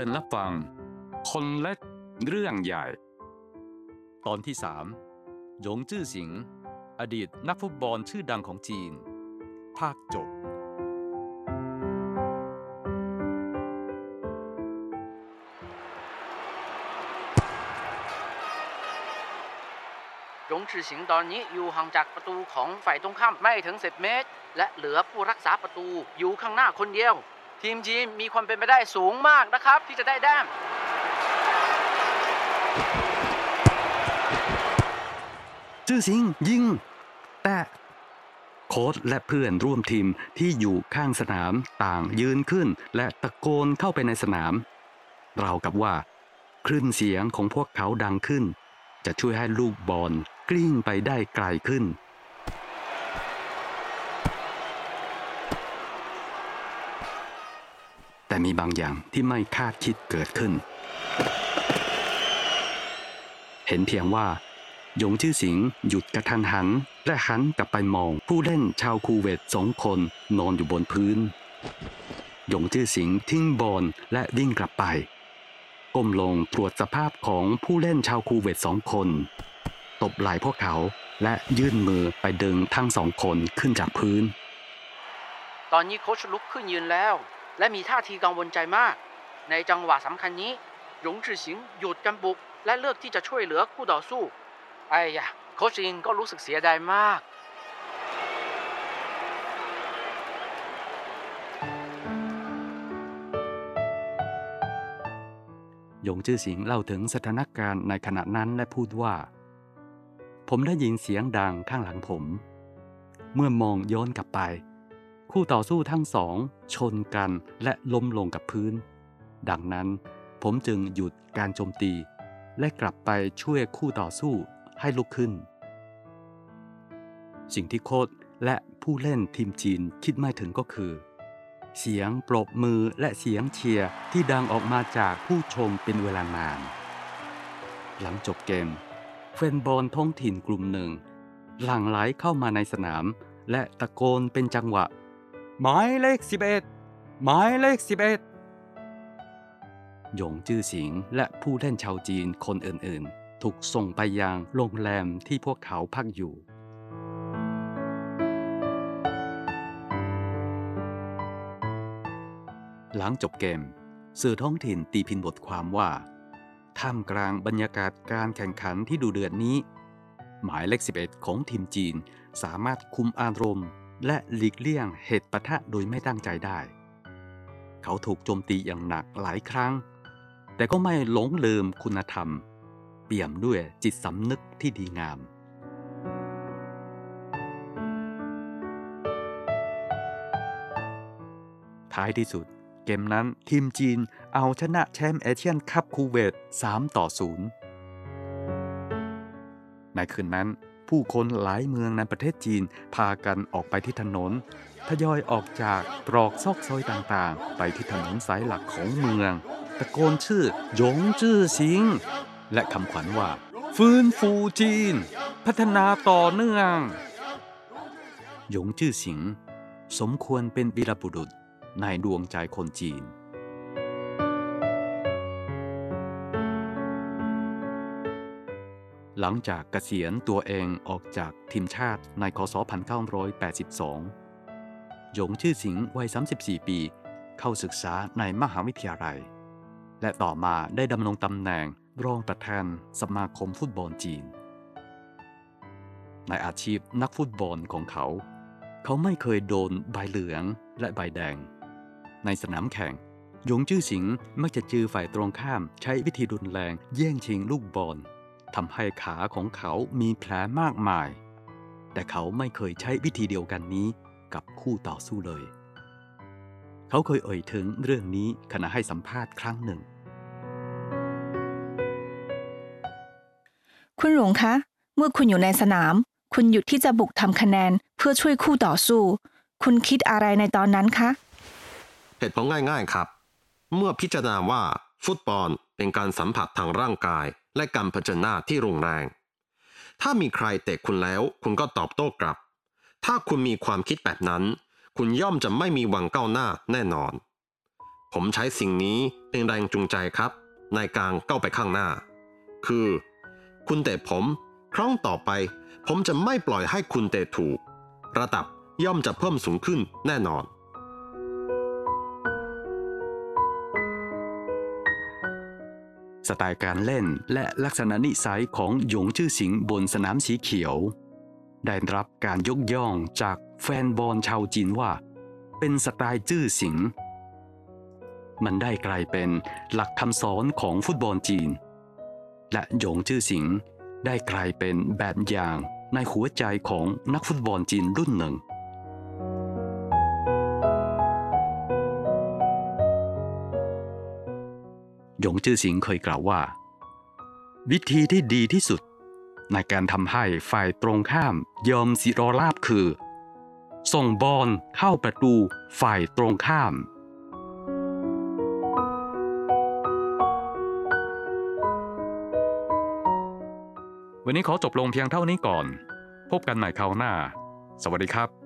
ชิญรับฟัง คนเล็กเรื่องใหญ่ ตอนที่สามหยงจื้อสิง อดีตนักฟุตบอลชื่อดังของจีน ภาคจบ หยงจือสิงตอนนี้อยู่ห่างจากประตูของฝ่ายตรงข้ามไม่ถึง 10 เมตร และเหลือผู้รักษาประตูอยู่ข้างหน้าคนเดียว ทีมจีนมีความเป็นไปได้สูงมากนะครับ ที่จะได้แต้มจื้อสิงยิง แต่โค้ชและเพื่อนร่วมทีมที่อยู่ข้างสนามต่างยืนขึ้น และตะโกนเข้าไปในสนาม เราวกับว่า คลื่นเสียงของพวกเขาดังขึ้น จะช่วยให้ลูกบอลกลิ้งไปได้ไกลขึ้น แต่มีบางอย่างที่ไม่คาดคิดเกิดขึ้น เห็นเพียงว่าหยงชื่อสิงหยุดกระทันหัน และหันกลับไปมองผู้เล่นชาวคูเวตสองคนนอนอยู่บนพื้นหยงชื่อสิงทิ้งบอลและวิ่งกลับไป ก้มลงตรวจสภาพของผู้เล่นชาวคูเวตสองคน ตบไหล่พวกเขาและยื่นมือไปดึงทั้งสองคนขึ้นจากพื้น ตอนนี้โคชลุกขึ้นยืนแล้ว และมีท่าทีกังวลใจมาก ในจังหวะสำคัญนี้ หยงจือสิงหยุดกันบุก และเลือกที่จะช่วยเหลือคู่ต่อสู้ ไอ้ยะโคชเองก็รู้สึกเสียดายมาก หยงจือสิงเล่าถึงสถานการณ์ในขณะนั้นและพูดว่า ผมได้ยินเสียงดังข้างหลังผม เมื่อมองย้อนกลับไป คู่ต่อสู้ทั้งสอง ชนกันและล้มลงกับพื้น ดังนั้นผมจึงหยุดการโจมตี และกลับไปช่วยคู่ต่อสู้ให้ลุกขึ้น สิ่งที่โค้ชและผู้เล่นทีมจีนคิดไม่ถึงก็คือ เสียงปรบมือและเสียงเชียร์ที่ดังออกมาจากผู้ชมเป็นเวลานาน หลังจบเกมแฟนบอลท้องถิ่นกลุ่มหนึ่ง หลั่งไหลเข้ามาในสนาม และตะโกนเป็นจังหวะ หมายเลข 11 หมายเลข 11 หยงจื้อสิงและผู้เล่นชาวจีนคนอื่นๆ ถูกส่งไปยังโรงแรมที่พวกเขาพักอยู่ หลังจบเกม สื่อท้องถิ่นตีพิมพ์บทความว่าท่ามกลางบรรยากาศการแข่งขันที่ดูเดือดนี้ หมายเลข 11 ของทีมจีนสามารถคุมอารมณ์ และหลีกเลี่ยงเหตุปะทะโดยไม่ตั้งใจได้ เขาถูกโจมตีอย่างหนักหลายครั้ง แต่ก็ไม่หลงลืมคุณธรรม เปี่ยมด้วยจิตสำนึกที่ดีงาม ท้ายที่สุดเกมนั้นทีมจีนเอาชนะแชมป์เอเชียนคัพคูเวต3ต่อ 0 ในคืนนั้น ผู้คนหลายเมืองในประเทศจีนพากันออกไปที่ถนน ทยอยออกจากตรอกซอกซอยต่างๆ ไปที่ถนนสายหลักของเมือง ตะโกนชื่อหยงจื้อสิง และคำขวัญว่า ฟื้นฟูจีน พัฒนาต่อเนื่องหยงจื้อสิง สมควรเป็นวีรบุรุษในดวงใจคนจีน หลังจากเกษียณตัวเองออกจากทีมชาติในคศ 1982 หยงชื่อสิงวัย 34 ปี เข้าศึกษาในมหาวิทยาลัย และต่อมาได้ดำรงตำแหน่งรองประธานสมาคมฟุตบอลจีน ในอาชีพนักฟุตบอลของเขา เขาไม่เคยโดนใบเหลืองและใบแดง ในสนามแข่งหยงจื้อสิงมักจะจือฝ่ายตรงข้ามใช้วิธีรุนแรงแย่งชิงลูกบอล ทำให้ขาของเขามีแผลมากมาย แต่เขาไม่เคยใช้วิธีเดียวกันนี้กับคู่ต่อสู้เลย เขาเคยเอ่ยถึงเรื่องนี้ขณะให้สัมภาษณ์ครั้งหนึ่ง คุณหลงคะ เมื่อคุณอยู่ในสนาม คุณหยุดที่จะบุกทำคะแนนเพื่อช่วยคู่ต่อสู้ คุณคิดอะไรในตอนนั้นคะ เหตุผลง่ายๆครับ เมื่อพิจารณาว่าฟุตบอลเป็นการสัมผัสทางร่างกาย และการเผชิญหน้าที่รุนแรง ถ้ามีใครเตะคุณแล้ว คุณก็ตอบโต้กลับ ถ้าคุณมีความคิดแบบนั้น คุณย่อมจะไม่มีหวังก้าวหน้าแน่นอน ผมใช้สิ่งนี้เป็นแรงจูงใจครับ ในการก้าวไปข้างหน้า คือ คุณเตะผม ครั้งต่อไป ผมจะไม่ปล่อยให้คุณเตะถูก ระดับย่อมจะเพิ่มสูงขึ้นแน่นอน สไตล์การเล่นและลักษณะนิสัยของหยงจื้อสิงบนสนามสีเขียว ได้รับการยกย่องจากแฟนบอลชาวจีนว่า เป็นสไตล์จื้อสิง มันได้กลายเป็นหลักคำสอนของฟุตบอลจีน และหยงจื้อสิงได้กลายเป็นแบบอย่างในหัวใจของนักฟุตบอลจีนรุ่นหนึ่ง หยงจื้อสิงเคยกล่าวว่า วิธีที่ดีที่สุด ในการทำให้ฝ่ายตรงข้ามยอมสิรอราบคือ ส่งบอลเข้าประตูฝ่ายตรงข้ามวันนี้ขอจบลงเพียงเท่านี้ก่อน พบกันใหม่คราวหน้า สวัสดีครับ